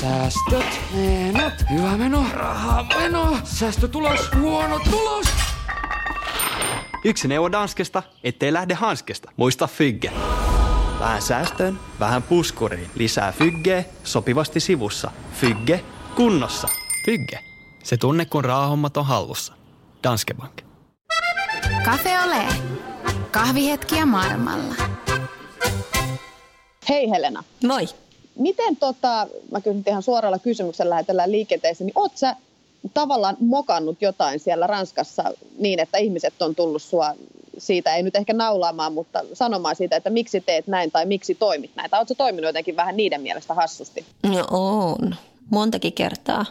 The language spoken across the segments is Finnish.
Säästöt, menot, hyvä meno, raha meno, säästötulos, huono tulos. Yksi neuvo Danskesta, ettei lähde hanskesta. Muista Fygge. Vähän säästöön, vähän puskuriin. Lisää Fyggeä sopivasti sivussa. Fygge kunnossa. Fygge. Se tunne, kun raahommat on hallussa. Danske Bank. Cafe Ole. Kahvihetkiä maailmalla. Hei Helena. Moi. Miten tota, mä kysyn ihan suoralla kysymyksellä lähetellään liikenteeseen, niin oot sä tavallaan mokannut jotain siellä Ranskassa niin, että ihmiset on tullut sua siitä, ei nyt ehkä naulaamaan, mutta sanomaan siitä, että miksi teet näin tai miksi toimit näin. Tai ootko toiminut jotenkin vähän niiden mielestä hassusti? No on montakin kertaa.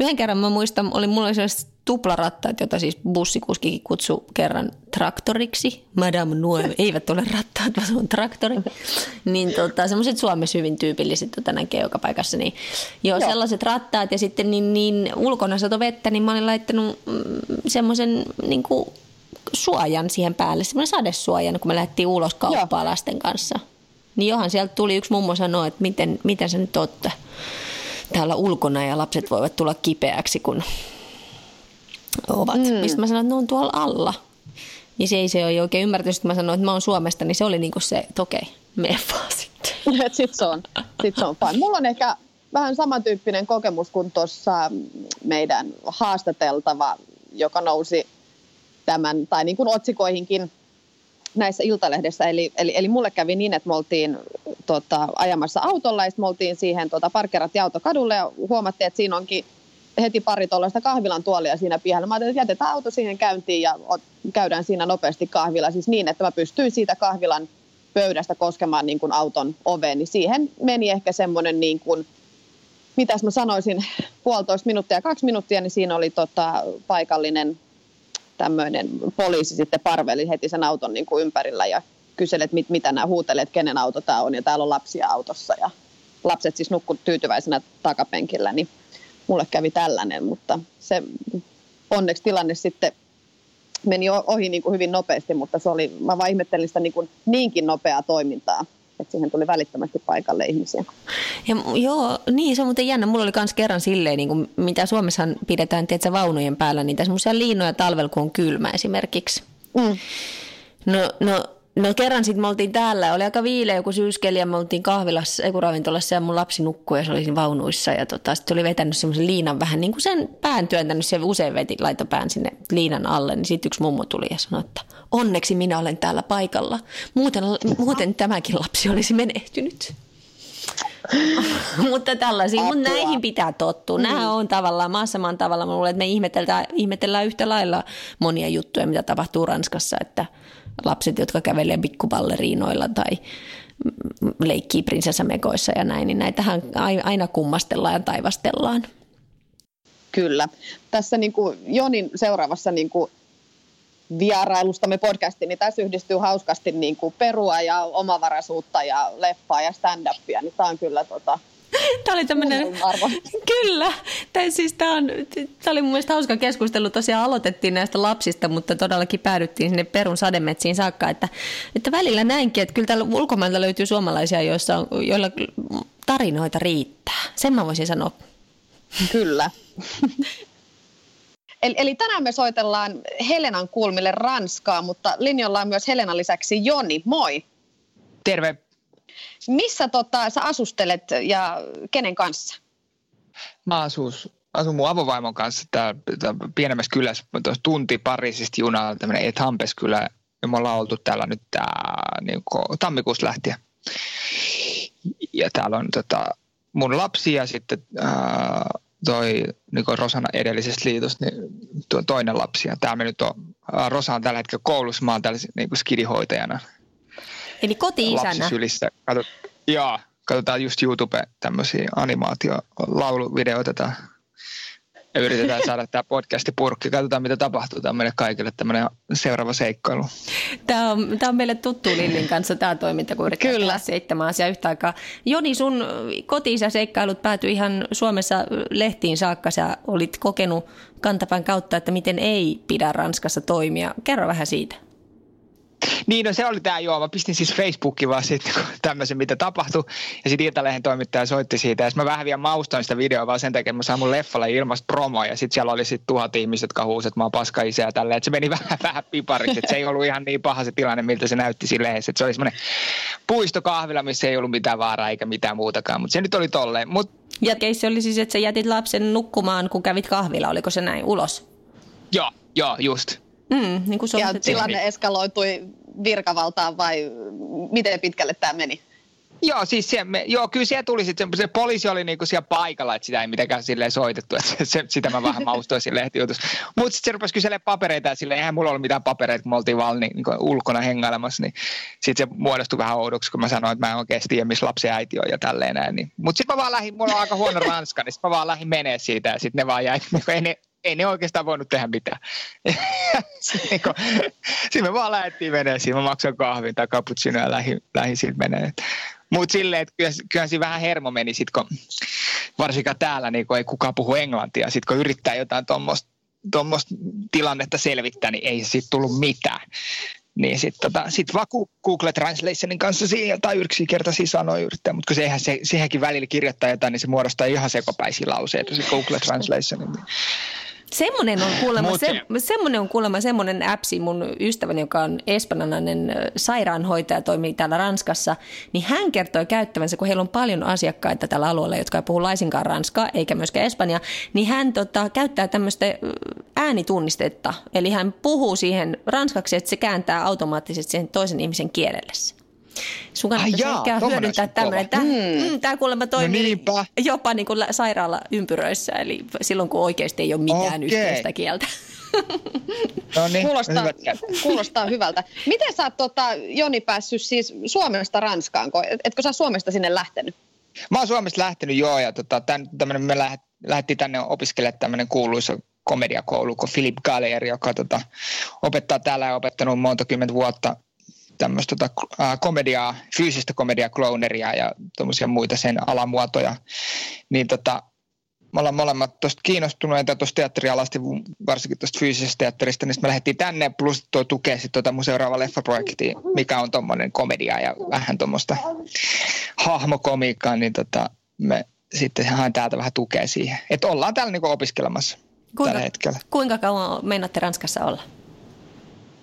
Yhden kerran mä muistan, oli mulla sellaiset tuplarattaat, jota siis bussikuskikin kutsui kerran traktoriksi. Madame Noe, eivät ole rattaat, vaan se on traktori. niin tota, semmoiset Suomessa hyvin tyypilliset, jota näkee joka paikassa. Niin, joo, joo, sellaiset rattaat ja sitten niin, niin ulkona sato vettä, niin mä olin laittanut mm, semmoisen niin kuin, suojan siihen päälle, semmoinen sadesuojan, kun me lähdettiin ulos kauppaa joo. lasten kanssa. Niin johan sieltä tuli yksi mummo sanoa, että miten, miten se nyt ottaa täällä ulkona ja lapset voivat tulla kipeäksi, kun ovat. Mm. Mistä mä sanoin, että ne on tuolla alla. Niin se ei se ole oikein ymmärtänyt, kun mä sanoin, että mä oon Suomesta, niin se oli niin kuin se, että okei, mene vaan sitten. sitten se on, sit se on fine. Mulla on ehkä vähän samantyyppinen kokemus kuin tuossa meidän haastateltava, joka nousi tämän, tai niin kuin otsikoihinkin näissä iltalehdessä. Eli, eli, eli mulle kävi niin, että me oltiin tota, ajamassa autolla ja me oltiin siihen tota, parkkerattiin auto kadulle ja huomattiin, että siinä onkin heti pari tuollaista kahvilan tuolia siinä pihalla. Mä ajattelin, että jätetään auto siihen käyntiin ja käydään siinä nopeasti kahvilla. Siis niin, että mä pystyin siitä kahvilan pöydästä koskemaan niin kuin auton oveen. Niin siihen meni ehkä semmoinen niin kuin, mitäs mä sanoisin, puolitoista minuuttia kaksi minuuttia, niin siinä oli tota, paikallinen tämmöinen poliisi sitten parveli heti sen auton niin kuin ympärillä ja kyseli, että mit, mitä nämä huutelet, kenen auto tämä on ja täällä on lapsia autossa ja lapset siis nukku tyytyväisenä takapenkillä, niin mulle kävi tällainen, mutta se onneksi tilanne sitten meni ohi niin kuin hyvin nopeasti, mutta se oli, mä vaan ihmettelin sitä niin kuin niinkin nopeaa toimintaa että siihen tuli välittömästi paikalle ihmisiä. Ja, joo, niin se on muuten jännä. Mulla oli myös kerran silleen, niin kuin, mitä Suomessa pidetään tiedätkö, vaunujen päällä, niitä semmoisia liinoja talvella, kun on kylmä esimerkiksi. Mm. No, no No kerran sitten me oltiin täällä, oli aika viileä joku syyskeli ja me oltiin kahvilassa, ei ravintolassa ja mun lapsi nukkui ja se oli siinä vaunuissa ja tota, sitten oli vetänyt semmoisen liinan vähän niin kuin sen pään työntänyt, se usein veti, laitoi pään sinne liinan alle, niin sitten yksi mummo tuli ja sanoi, että onneksi minä olen täällä paikalla, muuten, muuten tämäkin lapsi olisi menehtynyt. mutta tällaisiin, mutta näihin pitää tottua. Mm. Nämä on tavallaan maassa maan tavalla. Mä luulen, että me ihmetellään, ihmetellään yhtä lailla monia juttuja, mitä tapahtuu Ranskassa, että – lapset, jotka kävelee pikkupalleriinoilla tai leikkii prinsessamekoissa ja näin, niin näitähän aina kummastellaan ja taivastellaan. Kyllä. Tässä niin kuin Jonin seuraavassa niin kuin vierailustamme podcastiin, niin tässä yhdistyy hauskasti niin kuin perua ja omavaraisuutta ja leffaa ja stand-upia, niin tämä on kyllä tota, Tämä oli tämmöinen, kyllä. Tämä, siis tämä, on, tämä oli mun mielestä hauska keskustelu. Tosiaan aloitettiin näistä lapsista, mutta todellakin päädyttiin sinne perun sademetsiin saakka. Että, että välillä näinkin, että kyllä täällä ulkomailta löytyy suomalaisia, joissa on, joilla tarinoita riittää. Sen mä voisin sanoa. Kyllä. Eli, eli tänään me soitellaan Helenan kulmille Ranskaa, mutta linjalla on myös Helenan lisäksi Joni. Moi! Terve! Missä tota, sä asustelet ja kenen kanssa? Mä asus, asun mun avovaimon kanssa täällä, täällä pienemmässä kylässä, tunti Pariisista junalla, tämmöinen Ethampes kylä, ja me ollaan oltu täällä nyt tää, niin tammikuussa lähtien. Ja täällä on tota, mun lapsi ja sitten ää, toi niin Rosana edellisestä liitosta, niin tuo toinen lapsi. Ja täällä me nyt on, Rosa on tällä hetkellä koulussa, mä oon täällä niin skidihoitajana Eli koti-isänä. Lapsisylissä. Katsot, joo, katsotaan just YouTube tämmöisiä animaatio-lauluvideoita ja yritetään saada tämä podcasti purkki. Katsotaan, mitä tapahtuu. Tämä on meille kaikille tämmöinen seuraava seikkailu. Tämä on, tämä on meille tuttu Lillin kanssa tämä toiminta, kun yritetään Kyllä. seitsemän asiaa yhtä aikaa. Joni, sun koti seikkailut päätyi ihan Suomessa lehtiin saakka. Sä olit kokenut kantapään kautta, että miten ei pidä Ranskassa toimia. Kerro vähän siitä. Niin, no se oli tämä joo. Mä pistin siis Facebookiin vaan sitten tämmöisen, mitä tapahtui. Ja sitten Iltalehden toimittaja soitti siitä. Ja mä vähän vielä maustoin sitä videoa vaan sen takia, että mä saan mun leffalle ilmasta promoa. Ja sitten siellä oli sitten tuhat ihmistä, jotka huusivat, että mä oon paska isä ja tälleen. Että se meni vähän, vähän pipariksi. Että se ei ollut ihan niin paha se tilanne, miltä se näytti siinä lehdessä. Että se oli semmoinen puistokahvila, missä ei ollut mitään vaaraa eikä mitään muutakaan. Mutta se nyt oli tolleen. Mut... Ja keissi oli siis, että sä jätit lapsen nukkumaan, kun kävit kahvilla. Oliko se näin ulos? Joo, joo, just. Mm, niin kuin ja tilanne eskaloitui virkavaltaan vai miten pitkälle tämä meni? Joo, siis se, me, joo, kyllä siellä tuli sitten, se poliisi oli niinku siellä paikalla, että sitä ei mitenkään silleen soitettu, että se, sitä mä vähän maustoin siinä lehtijutussa. Mutta sitten se rupesi kyselemään papereita ja silleen, eihän mulla ollut mitään papereita, kun me oltiin vaan niin, niin ulkona hengailemassa, niin sitten se muodostui vähän oudoksi, kun mä sanoin, että mä en oikeasti tiedä, missä lapsi ja äiti on ja tälleen näin. Niin. Mutta sitten mä vaan lähdin, mulla on aika huono ranska, niin sitten mä vaan lähdin menee siitä ja sitten ne vaan jäi, ei ne, ei ne oikeastaan voinut tehdä mitään. Sitten niin me vaan lähdettiin siinä Mä maksoin kahvin tai cappuccino ja lähdin, lähdin siitä menee. Mutta silleen, että kyllä, kyllä siinä vähän hermo meni sit, kun varsinkaan täällä niin kun ei kukaan puhu englantia. Sitten kun yrittää jotain tuommoista tilannetta selvittää, niin ei siitä tullut mitään. Niin sitten tota, sit vaan Google Translationin kanssa siinä jotain yksinkertaisia sanoja yrittää, mutta kun se, se, sehän välillä kirjoittaa jotain, niin se muodostaa ihan sekopäisiä lauseita se Google Translationin. Semmoinen on kuulemma, se, semmoinen on kuulemma semmoinen appsi, mun ystäväni, joka on espanjalainen sairaanhoitaja, toimii täällä Ranskassa, niin hän kertoi käyttävänsä, kun heillä on paljon asiakkaita tällä alueella, jotka ei puhu laisinkaan ranskaa eikä myöskään espanja, niin hän tota, käyttää tämmöistä äänitunnistetetta. Eli hän puhuu siihen ranskaksi, että se kääntää automaattisesti sen toisen ihmisen kielelle. Sun kannattaisi Ai jaa, ehkä hyödyntää tämmöinen. Tämä, mm. mm, tämä kuulemma toimii no jopa niin kuin sairaalaympyröissä, eli silloin kun oikeasti ei ole mitään okay. yhteistä kieltä. No niin, kuulostaa, kuulostaa hyvältä. Miten sä oot, tota, Joni, päässyt siis Suomesta Ranskaan? Etkö sä Suomesta sinne lähtenyt? Mä oon Suomesta lähtenyt, joo, ja tota, tämän, me lähet, lähdettiin tänne opiskelemaan tämmöinen kuuluisa komediakoulu kuin Philip Gallier, joka tota, opettaa täällä ja opettanut monta kymmentä vuotta tämmöistä tota, komediaa, fyysistä komediaa, clowneria ja tuommoisia muita sen alamuotoja, niin tota, me ollaan molemmat tuosta kiinnostuneita tuosta teatterialasta, varsinkin tuosta fyysisestä teatterista, niin me lähdettiin tänne, plus tuo tukee sitten tuota mun seuraava leffaprojekti, mikä on tuommoinen komedia ja vähän tuommoista hahmokomiikkaa, niin tota, me sitten haen täältä vähän tukea siihen. Että ollaan täällä niinku opiskelemassa kuinka, tällä hetkellä. Kuinka kauan meinaatte Ranskassa olla?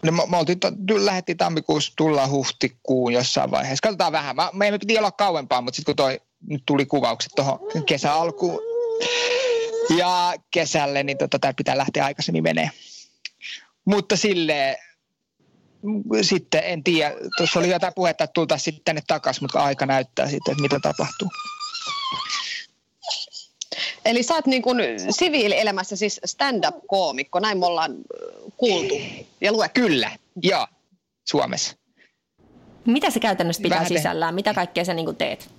No me, me oltiin, lähdettiin tammikuussa, tullaan huhtikuun jossain vaiheessa. Katsotaan vähän. Mä, meidän piti olla kauempaa, mutta sitten kun toi, nyt tuli kuvaukset tuohon kesäalkuun ja kesälle, niin tota, tämä pitää lähteä aikaisemmin menee. Mutta sille sitten en tiedä, tuossa oli jotain puhetta, että tultaisiin sitten tänne takaisin, mutta aika näyttää sitten, että mitä tapahtuu. Eli sä oot niin kuin siviilielämässä siis stand-up-koomikko, näin me ollaan kuultu ja luettu. Kyllä, joo, Suomessa. Mitä se käytännössä pitää Vähän sisällään? Mitä kaikkea sä niin teet?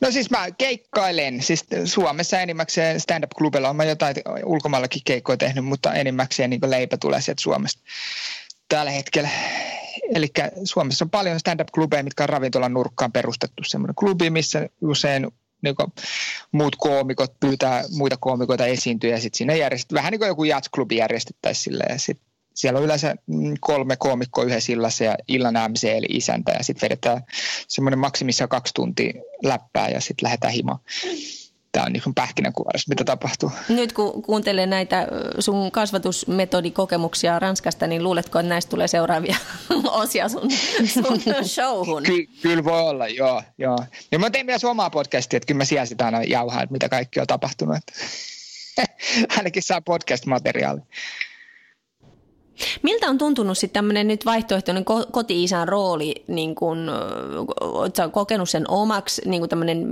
No siis mä keikkailen, siis Suomessa enimmäkseen stand-up-klubilla on mä jotain ulkomaillakin keikkoja tehnyt, mutta enimmäkseen niin leipä tulee sieltä Suomesta tällä hetkellä. Eli Suomessa on paljon stand-up-klubeja, mitkä on ravintolan nurkkaan perustettu. Semmoinen klubi, missä usein niin kuin muut koomikot pyytää muita koomikoita esiintyä ja sitten siinä järjestetään, vähän niin kuin joku jatsklubi järjestettäisiin sille ja sitten siellä on yleensä kolme koomikkoa yhdessä illassa ja illan MC eli isäntä ja sitten vedetään semmoinen maksimissaan kaksi tuntia läppää ja sitten lähdetään himaan tämä on niin pähkinänkuvaus, mitä tapahtuu. Nyt kun kuuntelee näitä sun kasvatusmetodikokemuksia Ranskasta, niin luuletko, että näistä tulee seuraavia osia sun, sun showhun? Ky- kyllä voi olla, joo. joo. Ja mä tein myös omaa podcastia, että kyllä mä siellä sitä aina jauhaan, että mitä kaikki on tapahtunut. Ainakin saa podcast-materiaali. Miltä on tuntunut sitten tämmöinen nyt vaihtoehtoinen koti-isän rooli, niin kun, oletko kokenut sen omaksi, niin tämmönen,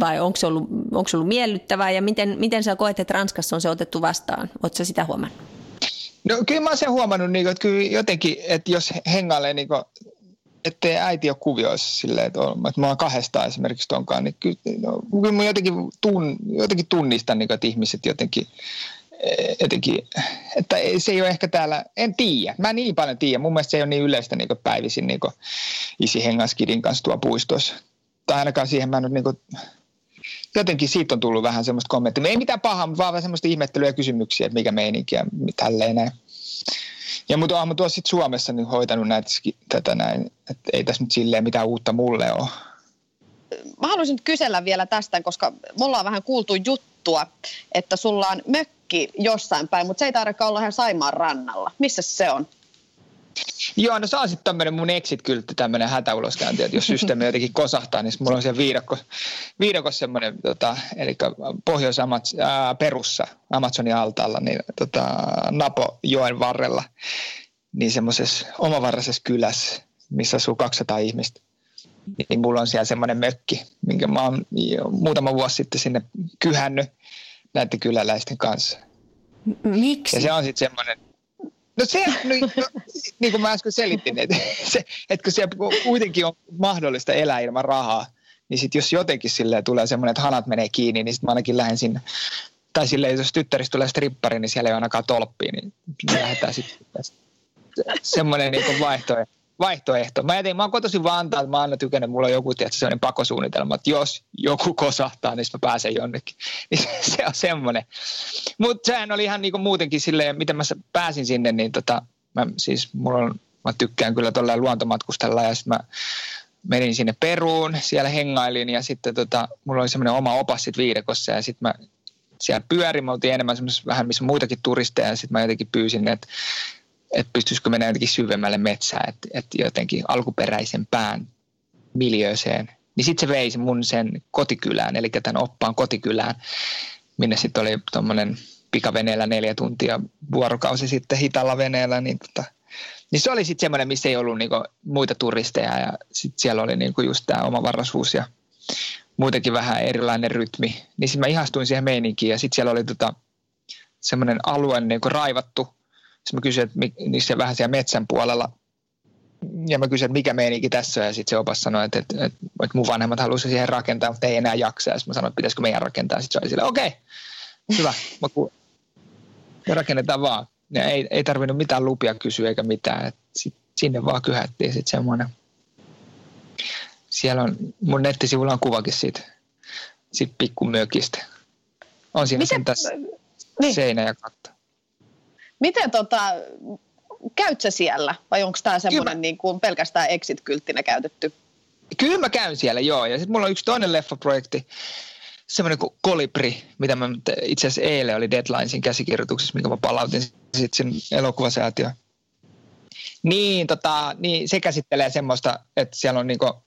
vai onko se, ollut, onko se ollut miellyttävää, ja miten, miten sä koet, että Ranskassa on se otettu vastaan? Oletko sitä huomannut? No kyllä mä oon sen huomannut, niin kuin, että kyllä jotenkin, että jos hengailee niin kuin, ettei äiti ole kuvioissa silleen, että, on, että mä oon kahdestaan esimerkiksi tonkaan, niin kyllä, no, kyllä mä jotenkin, tun, jotenkin tunnistan, niin kuin, että ihmiset jotenkin jotenkin, että se ei ole ehkä täällä, en tiedä, mä niin paljon tiedä, mun mielestä se ei ole niin yleistä niin päivisin niin isi hengaskidin kanssa tuo puistossa. Tai ainakaan siihen mä nyt niin kuin, jotenkin siitä on tullut vähän semmoista kommenttia. Ei mitään pahaa, mutta vaan semmoista ihmettelyä ja kysymyksiä, että mikä meininki ja tälleen näin. Ja mutta olen tuossa sit Suomessa niin hoitanut näitä, tätä näin, että ei tässä nyt silleen mitään uutta mulle ole. Mä haluaisin nyt kysellä vielä tästä, koska mulla on vähän kuultu juttua, että sulla on mökki jossain päin, mutta se ei tarvitse olla ihan Saimaan rannalla. Missä se on? Joo, no se on sitten tämmöinen mun exit-kyltti, tämmöinen hätäuloskäynti, että jos systeemi jotenkin kosahtaa, niin mulla on siellä viidakko, viidakossa semmoinen, tota, eli pohjois perussa Amazonin altaalla, niin tota, Napo-joen varrella, niin semmoisessa omavaraisessa kylässä, missä asuu 200 ihmistä. Niin mulla on siellä semmoinen mökki, minkä mä oon muutama vuosi sitten sinne kyhännyt näiden kyläläisten kanssa. Miksi? Ja se on sitten semmoinen, No se, no, no, niin kuin mä äsken selitin, että, se, että kun siellä kuitenkin on mahdollista elää ilman rahaa, niin sitten jos jotenkin silleen tulee semmoinen, että hanat menee kiinni, niin sitten mä ainakin lähden sinne. Tai silleen, jos tyttäristä tulee strippari, niin siellä ei ole ainakaan tolppia, niin lähdetään sitten semmoinen niin vaihtoehto vaihtoehto. Mä, jätin, mä oon kotoisin Vantaalta, mä aina tykännyt, mulla on joku tietysti sellainen pakosuunnitelma, että jos joku kosahtaa, niin mä pääsen jonnekin. Niin se on semmoinen. Mutta sehän oli ihan niinku muutenkin silleen, miten mä pääsin sinne, niin tota, mä, siis mulla on, mä tykkään kyllä tuolla luontomatkustella ja sitten mä menin sinne Peruun, siellä hengailin ja sitten tota, mulla oli semmoinen oma opas sit viidekossa ja sitten mä siellä pyörin, me oltiin enemmän vähän missä muitakin turisteja ja sitten mä jotenkin pyysin, että että pystyisikö mennä jotenkin syvemmälle metsään, että, että jotenkin alkuperäisen pään miljööseen. Niin sitten se veisi mun sen kotikylään, eli tämän oppaan kotikylään, minne sitten oli tuommoinen pikaveneellä neljä tuntia vuorokausi sitten hitalla veneellä, niin, tota, niin se oli sitten semmoinen, missä ei ollut niinku muita turisteja ja sitten siellä oli niinku just tämä omavaraisuus ja muutenkin vähän erilainen rytmi. Niin sitten mä ihastuin siihen meininkiin ja sitten siellä oli tota, semmoinen alue niinku raivattu sitten mä kysyin, että se vähän siellä metsän puolella. Ja mä kysyin, että mikä meininki tässä. Ja sitten se opas sanoi, että, että, että, että mun vanhemmat halusivat siihen rakentaa, mutta ei enää jaksa. Ja sitten mä sanoin, että pitäisikö meidän rakentaa. Sitten se oli silleen, okei, okay, hyvä. Me rakennetaan vaan. Ja ei, ei tarvinnut mitään lupia kysyä eikä mitään. Et sit, sinne vaan kyhättiin sitten semmoinen. Siellä on, mun nettisivulla on kuvakin siitä, siitä pikkumökistä. On siinä Miten? sen tässä niin. seinä ja katto. Miten tota, käyt sä siellä vai onko tämä semmoinen niin kuin pelkästään exit-kylttinä käytetty? Kyllä mä käyn siellä, joo. Ja sitten mulla on yksi toinen leffaprojekti, semmoinen kuin Kolibri, mitä mä itse asiassa eilen oli Deadlinesin käsikirjoituksessa, minkä mä palautin sitten sen elokuvasäätiön. Niin, tota, niin, se käsittelee semmoista, että siellä on niinku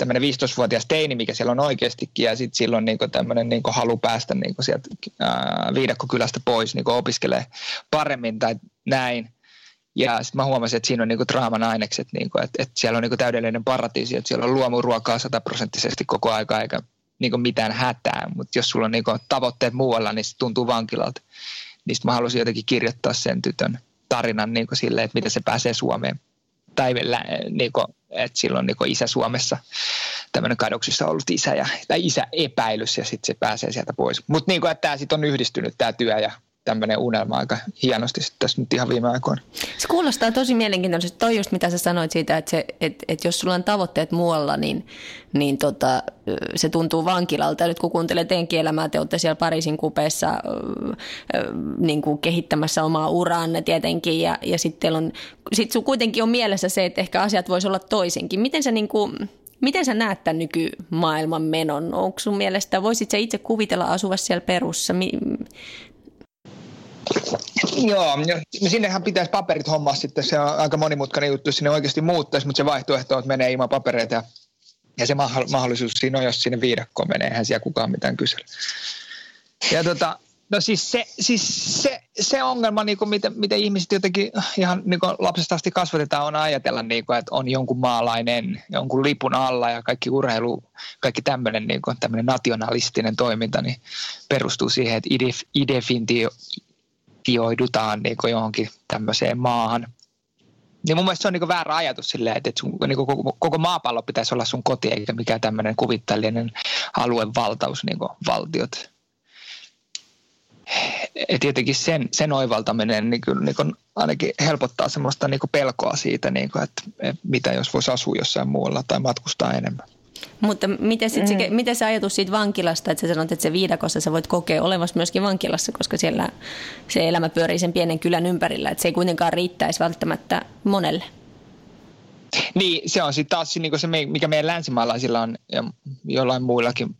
tämmöinen 15-vuotias teini, mikä siellä on oikeastikin, ja sitten silloin niinku tämmöinen niinku halu päästä niinku sieltä ää, viidakkokylästä pois, niinku opiskelee paremmin tai näin. Ja sitten mä huomasin, että siinä on niinku draaman ainekset, niinku, että, että siellä on niinku täydellinen paratiisi, että siellä on luomuruokaa sataprosenttisesti koko aika eikä niinku mitään hätää, mutta jos sulla on niinku tavoitteet muualla, niin se tuntuu vankilalta. Niin mä halusin jotenkin kirjoittaa sen tytön tarinan niinku silleen, että miten se pääsee Suomeen tai niin kuin, että silloin niin isä Suomessa tämmöinen kadoksissa ollut isä ja, tai isä epäilys ja sitten se pääsee sieltä pois. Mutta niin että tämä sitten on yhdistynyt tämä työ ja tämmöinen unelma aika hienosti tässä nyt ihan viime aikoina. Se kuulostaa tosi mielenkiintoisesti. Toi just mitä sä sanoit siitä, että, se, että, että jos sulla on tavoitteet muualla, niin, niin tota, se tuntuu vankilalta. Nyt kun kuuntelee teidän elämää, te olette siellä Pariisin kupeessa niin kuin kehittämässä omaa uraanne tietenkin ja, ja sitten on, sit sun kuitenkin on mielessä se, että ehkä asiat voisi olla toisinkin. Miten sä niin kuin, Miten sä näet tämän nykymaailman menon? Onko sun mielestä, voisit sä itse kuvitella asuva siellä perussa? Joo, no sinnehän pitäisi paperit hommaa sitten, se on aika monimutkainen juttu, sinne oikeasti muuttaisi, mutta se vaihtoehto on, että menee ilman papereita ja, ja se mahdollisuus siinä on, jos sinne viidakkoon menee, eihän siellä kukaan mitään kysele. Ja tota, no siis se, siis se, se ongelma, niin kuin miten, miten ihmiset jotenkin ihan niin kuin lapsesta asti kasvatetaan, on ajatella, niin kuin, että on jonkun maalainen, jonkun lipun alla ja kaikki urheilu, kaikki tämmöinen, niin kuin, nationalistinen toiminta niin perustuu siihen, että idefintio, identifioidutaan niin johonkin tämmöiseen maahan. Niin mun mielestä se on niin väärä ajatus silleen, että sun, niin koko, koko maapallo pitäisi olla sun koti eikä mikään tämmöinen kuvitteellinen aluevaltaus niin valtiot. Et tietenkin sen, sen oivaltaminen niin kuin, niin kuin ainakin helpottaa semmoista niin pelkoa siitä, niin kuin, että mitä jos voisi asua jossain muualla tai matkustaa enemmän. Mutta miten, sit se, mm. miten se ajatus siitä vankilasta, että sä sanot, että se viidakossa sä voit kokea olevassa myöskin vankilassa, koska siellä se elämä pyörii sen pienen kylän ympärillä, että se ei kuitenkaan riittäisi välttämättä monelle. Niin, se on sitten taas niin se, mikä meidän länsimaalaisilla on ja jollain muillakin,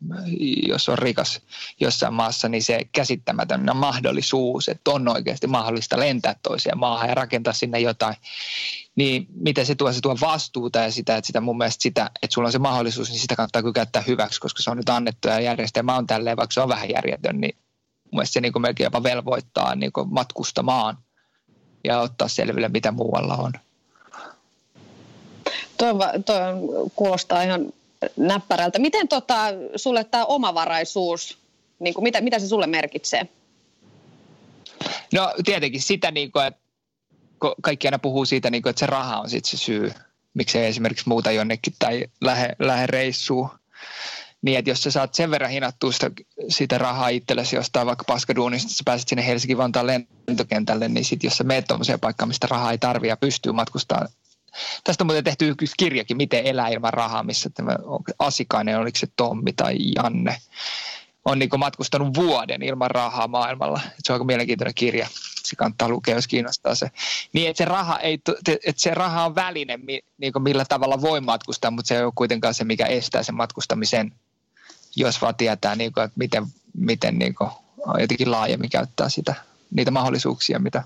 jos on rikas jossain maassa, niin se käsittämätön mahdollisuus, että on oikeasti mahdollista lentää toiseen maahan ja rakentaa sinne jotain. Niin miten se tuo, se tuo vastuuta ja sitä, että sitä mun mielestä sitä, että sulla on se mahdollisuus, niin sitä kannattaa kyllä käyttää hyväksi, koska se on nyt annettu ja järjestelmä on tälleen, vaikka se on vähän järjetön, niin mun mielestä se niin kuin melkein jopa velvoittaa niin kuin matkustamaan ja ottaa selville, mitä muualla on. Toi, toi kuulostaa ihan näppärältä. Miten tota, sulle tämä omavaraisuus, niin kuin, mitä, mitä se sulle merkitsee? No tietenkin sitä, niin kuin, että kaikki aina puhuu siitä, niin kuin, että se raha on sitten se syy, miksei esimerkiksi muuta jonnekin tai lähde, lähde reissuun. Niin, että jos sä saat sen verran hinattua sitä, sitä rahaa itsellesi jostain vaikka paskaduunista, sä pääset sinne Helsinki-Vantaan lentokentälle, niin sitten jos sä meet tuommoiseen paikkaan, mistä rahaa ei tarvitse ja pystyy matkustamaan Tästä on muuten tehty yksi kirjakin, Miten elää ilman rahaa, missä tämä Asikainen, oliko se Tommi tai Janne, on niin matkustanut vuoden ilman rahaa maailmalla. Se on aika mielenkiintoinen kirja. Se kannattaa lukea, jos kiinnostaa se. Niin, että se raha, ei, että se raha on väline, niin kuin millä tavalla voi matkustaa, mutta se ei ole kuitenkaan se, mikä estää sen matkustamisen, jos vaan tietää, niin kuin, että miten, miten niin kuin, jotenkin laajemmin käyttää sitä, niitä mahdollisuuksia, mitä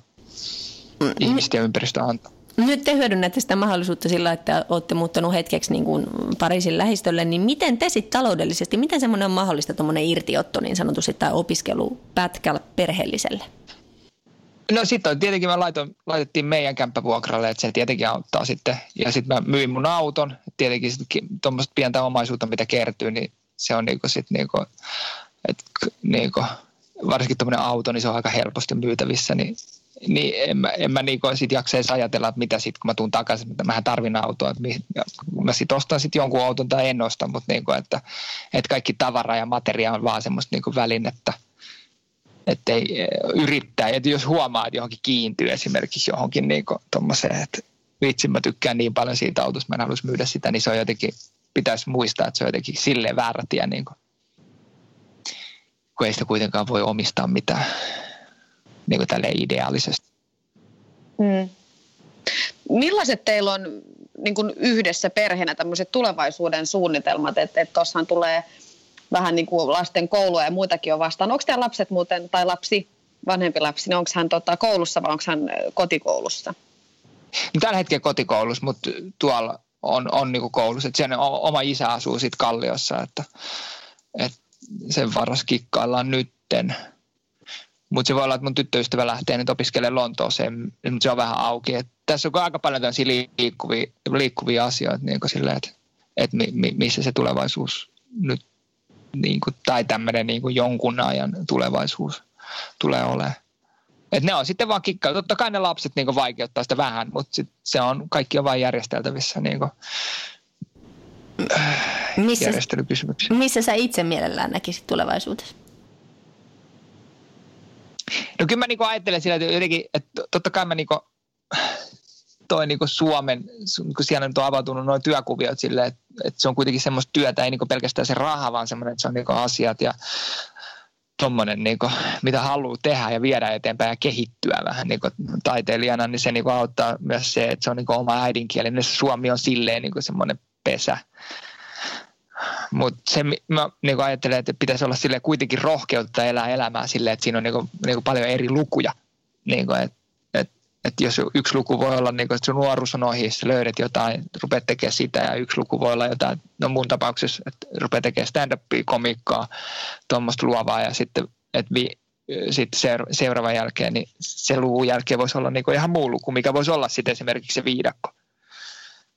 mm, ihmisten ja ympäristö antaa. Nyt te hyödynnätte sitä mahdollisuutta sillä, että olette muuttanut hetkeksi niin kuin Pariisin lähistölle, niin miten te sitten taloudellisesti, miten semmoinen on mahdollista tuommoinen irtiotto niin sanotusti tai opiskelu pätkällä perheelliselle? No sitten tietenkin me laitoin, laitettiin meidän kämppävuokralle, että se tietenkin auttaa sitten. Ja sitten mä myin mun auton, tietenkin tuommoista pientä omaisuutta, mitä kertyy, niin se on niinku sitten niinku, niinku, varsinkin tuommoinen auto, niin se on aika helposti myytävissä, niin niin en mä, en mä niin sit jaksa edes ajatella, että mitä sitten kun mä tuun takaisin, että mähän tarvin autoa. Että mä sitten ostan sitten jonkun auton tai en osta, mutta niin kuin, että, että kaikki tavara ja materia on vaan semmoista niin kuin välinettä, että ei eh, yrittää. Että jos huomaa, että johonkin kiintyy esimerkiksi johonkin niin tuommoiseen, että vitsi mä tykkään niin paljon siitä autosta, mä en halus myydä sitä, niin se on jotenkin, pitäisi muistaa, että se on jotenkin silleen väärä tie, niin kuin, kun ei sitä kuitenkaan voi omistaa mitään niin kuin tälle ideaalisesti. Mm. Millaiset teillä on niin kuin yhdessä perheenä tämmöiset tulevaisuuden suunnitelmat, että, että tuossahan tulee vähän niin kuin lasten koulua ja muitakin on vastaan. Onko teidän lapset muuten, tai lapsi, vanhempi lapsi, niin onko hän tota, koulussa vai onko hän kotikoulussa? No, tällä hetkellä kotikoulussa, mutta tuolla on, on niin koulussa. Että siellä oma isä asuu sitten Kalliossa, että, että sen varas kikkaillaan nytten. Mutta se voi olla, että mun tyttöystävä lähtee nyt opiskelemaan Lontooseen, mutta se on vähän auki. Et tässä on aika paljon tämmöisiä liikkuvia, liikkuvia asioita, niin silleen, että, että mi, mi, missä se tulevaisuus nyt, niin kuin, tai tämmöinen niin kuin jonkun ajan tulevaisuus tulee olemaan. Et ne on sitten vaan kikkaa. Totta kai ne lapset niin vaikeuttaa sitä vähän, mutta sit se on, kaikki on vain järjesteltävissä niin kuin, missä, järjestelykysymyksiä. Missä sä itse mielellään näkisit tulevaisuudessa? No kyllä mä niinku ajattelen sillä, että jotenkin, että totta kai mä niinku, toi niinku Suomen, kun siellä nyt on avautunut noin työkuviot silleen, että, että se on kuitenkin semmoista työtä, ei niinku pelkästään se raha, vaan semmoinen, että se on niinku asiat ja tuommoinen, niinku, mitä haluaa tehdä ja viedä eteenpäin ja kehittyä vähän niinku taiteilijana, niin se niinku auttaa myös se, että se on niinku oma äidinkieli. Niin Suomi on silleen niinku semmoinen pesä, mutta se mä niin ajattelen, että pitäisi olla sille kuitenkin rohkeutta elää elämää sille, että siinä on niin kuin, niin kuin paljon eri lukuja. Niin kuin, että et, et jos yksi luku voi olla, niin kuin, että sun nuoruus on ohi, sä löydät jotain, rupeat tekemään sitä ja yksi luku voi olla jotain, no mun tapauksessa, että rupeat tekemään stand-upia, komikkaa, tuommoista luovaa ja sitten, että vi, sitten seuraavan jälkeen, niin se luvun jälkeen voisi olla niin ihan muu luku, mikä voisi olla sitten esimerkiksi se viidakko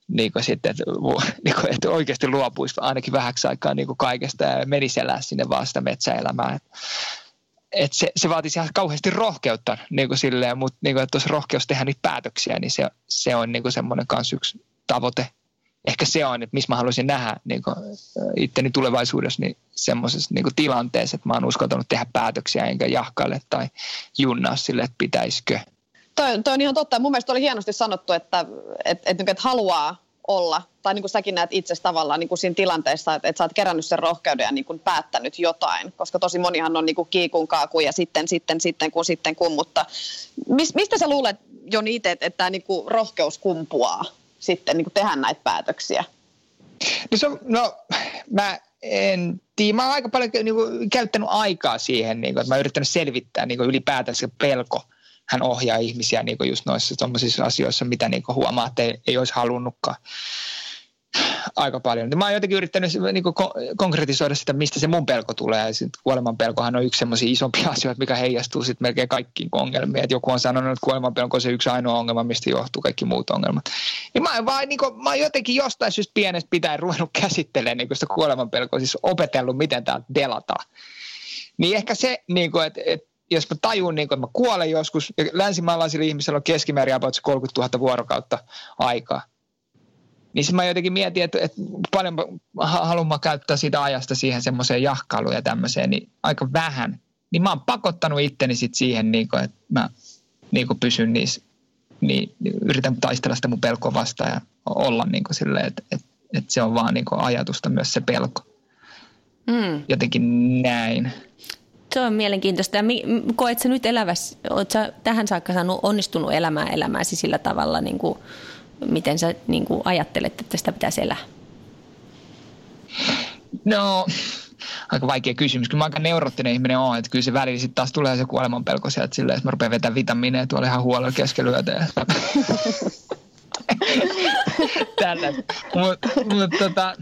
niin kuin sitten, että, niin kuin, että oikeasti luopuisi ainakin vähäksi aikaa niin kuin kaikesta ja menisi elää sinne vaan sitä metsäelämää. Että, että se, se vaatisi ihan kauheasti rohkeutta, niin kuin silleen, mutta niin kuin, että jos rohkeus tehdä niitä päätöksiä, niin se, se on niin kuin semmoinen kanssa yksi tavoite. Ehkä se on, että missä mä haluaisin nähdä niin kuin itteni tulevaisuudessa niin semmoisessa niin tilanteessa, että mä oon uskaltanut tehdä päätöksiä enkä jahkaile tai junnaa sille, että pitäisikö – Toi, toi on ihan totta. Mun mielestä oli hienosti sanottu, että, että, että, että haluaa olla, tai niin kuin säkin näet itse tavallaan niin kuin siinä tilanteessa, että, että sä oot kerännyt sen rohkeuden ja niin kuin päättänyt jotain, koska tosi monihan on niin kuin kiikun kaaku ja sitten, sitten, sitten, kun, sitten, kun, mutta mis, mistä sä luulet, Joni itse, että, että tämä niin kuin rohkeus kumpuaa sitten niin kuin tehdä näitä päätöksiä? No, se no mä en tiedä. Mä oon aika paljon niin kuin, käyttänyt aikaa siihen, niin kuin, että mä oon yrittänyt selvittää niin kuin, ylipäätään se pelko. Hän ohjaa ihmisiä niin just noissa asioissa, mitä niin huomaa, että ei, ei olisi halunnutkaan aika paljon. Mä oon jotenkin yrittänyt niin kuin, konkretisoida sitä, mistä se mun pelko tulee. Sit kuoleman pelkohan on yksi semmoisia isompia asioita, mikä heijastuu sitten melkein kaikkiin ongelmiin. Et joku on sanonut, että kuoleman pelko on se yksi ainoa ongelma, mistä johtuu kaikki muut ongelmat. Ja mä, vaan, niin kuin, mä oon jotenkin jostain syystä pienestä pitäen ruvennut käsittelemään niin sitä kuoleman pelkoa, siis opetellut, miten tämä delataan. Niin ehkä se, niin kuin, että, että jos mä tajun, niin kuin, että mä kuolen joskus, ja länsimaalaisilla ihmisillä on keskimäärin about 30 000 vuorokautta aikaa, niin sitten mä jotenkin mietin, että, että paljon haluan käyttää siitä ajasta siihen semmoiseen jahkailuun ja tämmöiseen, niin aika vähän. Niin mä oon pakottanut itteni sit siihen, niin kuin, että mä niin kuin pysyn niissä, niin, yritän taistella sitä mun pelkoa vastaan ja olla niin silleen, että, että, että se on vaan niin ajatusta myös se pelko. Mm. Jotenkin näin. Se on mielenkiintoista. Ja koet sä nyt elävässä, oot sä tähän saakka saanut onnistunut elämää elämääsi sillä tavalla, niin kuin, miten sä niin kuin ajattelet, että sitä pitäisi elää? No, aika vaikea kysymys. Kyllä mä aika neurottinen ihminen on, että kyllä se välillä sitten taas tulee se kuoleman pelko sieltä silleen, että mä rupean vetämään vitamiineja tuolla ihan huolella keskelyötä. Tällä. Mutta mut, tota,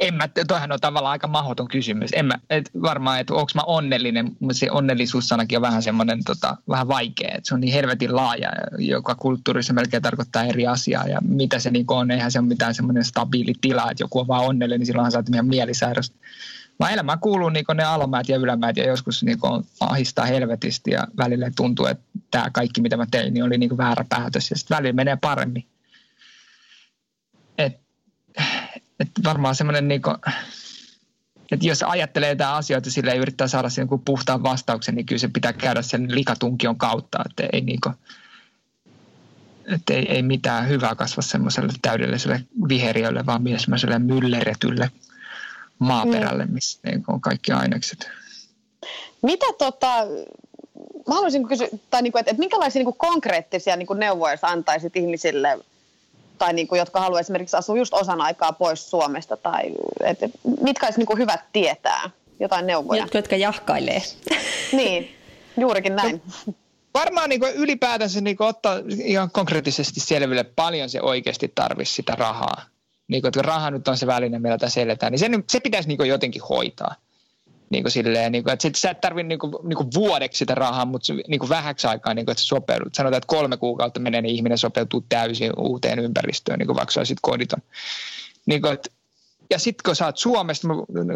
en mä, toihan on tavallaan aika mahdoton kysymys. En mä, et varmaan, että onko mä onnellinen, mutta se onnellisuussanakin on vähän semmoinen tota, vähän vaikea. Että se on niin helvetin laaja, joka kulttuurissa melkein tarkoittaa eri asiaa. Ja mitä se niin on, eihän se ole mitään semmoinen stabiili tila, että joku on vaan onnellinen, niin silloinhan saat ihan mielisairasta. Vaan elämään kuuluu niin ne alamäät ja ylämäät ja joskus niin ahistaa helvetisti ja välillä tuntuu, että tämä kaikki mitä mä tein niin oli niin väärä päätös ja sitten välillä menee paremmin. Et että varmaan semmoinen niin kuin, että jos ajattelee jotain asioita sille ja yrittää saada sen niin puhtaan vastauksen, niin kyllä se pitää käydä sen likatunkion kautta, että ei, niin kuin, että ei, ei mitään hyvää kasva semmoiselle täydelliselle viheriölle, vaan myös semmoiselle mylleretylle maaperälle, mm. missä niin on kaikki ainekset. Mitä tota, mä haluaisin kysyä, tai niin kuin, että, että minkälaisia niin kuin konkreettisia niin kuin neuvoja antaisit ihmisille – tai niin kuin, jotka haluaa esimerkiksi asua just osan aikaa pois Suomesta, tai et, mitkä olisi niin kuin hyvät tietää, jotain neuvoja. Jotka, jotka jahkailee. niin, juurikin näin. No, varmaan niin kuin ylipäätänsä niin kuin ottaa ihan konkreettisesti selville, paljon se oikeasti tarvisi sitä rahaa. Niin kuin, että raha nyt on se väline, millä tässä eletään, niin se, se pitäisi niin kuin jotenkin hoitaa niin kuin silleen, niin kuin, että sit sä et tarvitse niin kuin, niin kuin vuodeksi sitä rahaa, mutta niin kuin vähäksi aikaa, niin kuin, että sopeudut. Sanotaan, että kolme kuukautta menee, niin ihminen sopeutuu täysin uuteen ympäristöön, niin kuin vaikka olisit koditon. Niin kuin, että, ja sitten kun sä oot Suomesta,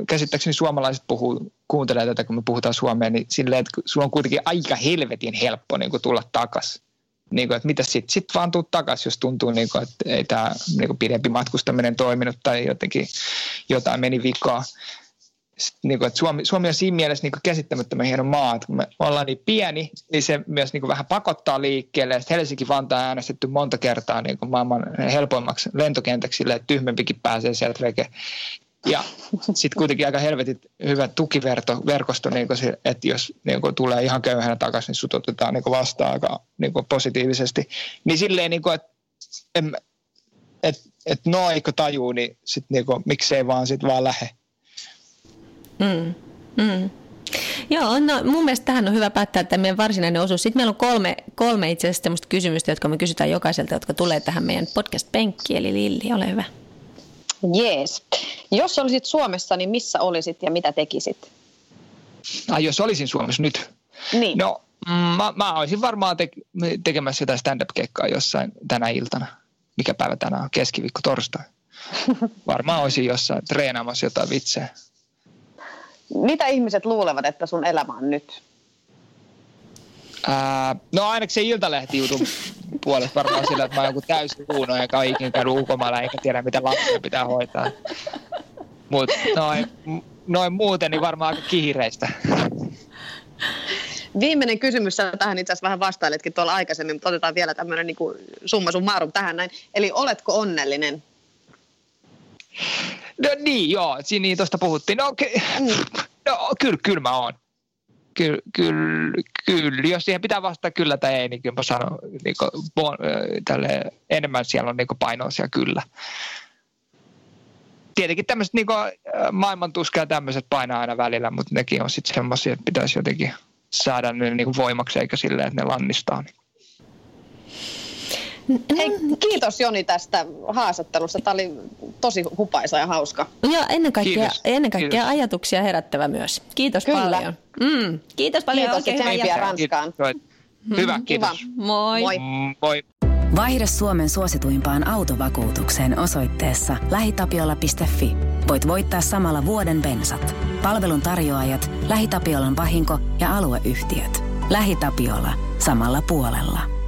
käsittääkseni suomalaiset puhuu, kuuntelee tätä, kun me puhutaan suomea, niin silleen, että sulla on kuitenkin aika helvetin helppo niin kuin tulla takaisin. Niin kuin, että mitä sitten? Sitten vaan tuu takaisin, jos tuntuu, niin kuin, että ei tämä niin pidempi matkustaminen toiminut tai jotenkin jotain meni vikaa niin kuin, että Suomi, Suomi on siinä mielessä niin käsittämättömän hieno maa, että kun me ollaan niin pieni, niin se myös niin kuin vähän pakottaa liikkeelle. Ja Helsinki-Vantaa äänestetty monta kertaa niin kuin maailman helpoimmaksi lentokentäksi, sille, että tyhmempikin pääsee sieltä veke. Ja sitten kuitenkin aika helvetit hyvä tukiverkosto, niin kuin se, että jos niin kuin tulee ihan köyhänä takaisin, niin sut otetaan niin kuin vastaan aika niin kuin positiivisesti. Niin silleen, niin kuin, että et, et no tajuu, niin sit niin kuin, miksei vaan sit vaan lähe. Mm. Mm. Joo, no mun mielestä tähän on hyvä päättää että meidän varsinainen osuus. Sitten meillä on kolme, kolme itse asiassa kysymystä, jotka me kysytään jokaiselta, jotka tulee tähän meidän podcast-penkkiin. Eli Lilli, ole hyvä. Jees. Jos olisit Suomessa, niin missä olisit ja mitä tekisit? Ai jos olisin Suomessa nyt? Niin. No, mm, mä, mä olisin varmaan te- tekemässä jotain stand-up-kekkaa jossain tänä iltana. Mikä päivä tänään on? Keskiviikko, torstai. Varmaan olisin jossain treenaamassa jotain vitsejä mitä ihmiset luulevat, että sun elämä on nyt? Ää, no ainakin se iltalehti jutun puolesta varmaan sillä, että mä oon joku täysin uuno, joka on ikinä käynyt ulkomailla eikä tiedä, mitä lapsia pitää hoitaa. Mutta noin, noin muuten niin varmaan aika kiireistä. Viimeinen kysymys, sä tähän itse asiassa vähän vastailetkin tuolla aikaisemmin, mutta otetaan vielä tämmöinen niin summa summarum tähän näin. Eli oletko onnellinen? No niin, joo, siinä niin tuosta puhuttiin. No, ky- no kyllä, kyllä mä oon. Kyllä, kyllä, kyllä, jos siihen pitää vastata kyllä tai ei, niin kyllä mä sanon niin kuin, bon, tälle, enemmän siellä on niin painoa siellä kyllä. Tietenkin tämmöiset niin maailman tuska ja tämmöiset painaa aina välillä, mutta nekin on sitten semmoisia, että pitäisi jotenkin saada ne niin voimaksi eikä silleen, että ne lannistaa. Niin. Hei, kiitos Joni tästä haastattelusta. Tämä oli tosi hupaisa ja hauska. Ja ennen kaikkea, Kiitos. ennen kaikkea Kiitos. ajatuksia herättävä myös. Kiitos Kyllä. paljon. Mm. Kiitos paljon. Kiitos Oikein ja jatkoa. Ranskaan. Hyvä, kiitos. Kiva. Moi. Moi. Mm, Moi. Vaihda Suomen suosituimpaan autovakuutukseen osoitteessa lähitapiola.fi. Voit voittaa samalla vuoden bensat. Palvelun tarjoajat, LähiTapiolan vahinko ja alueyhtiöt. LähiTapiola. Samalla puolella.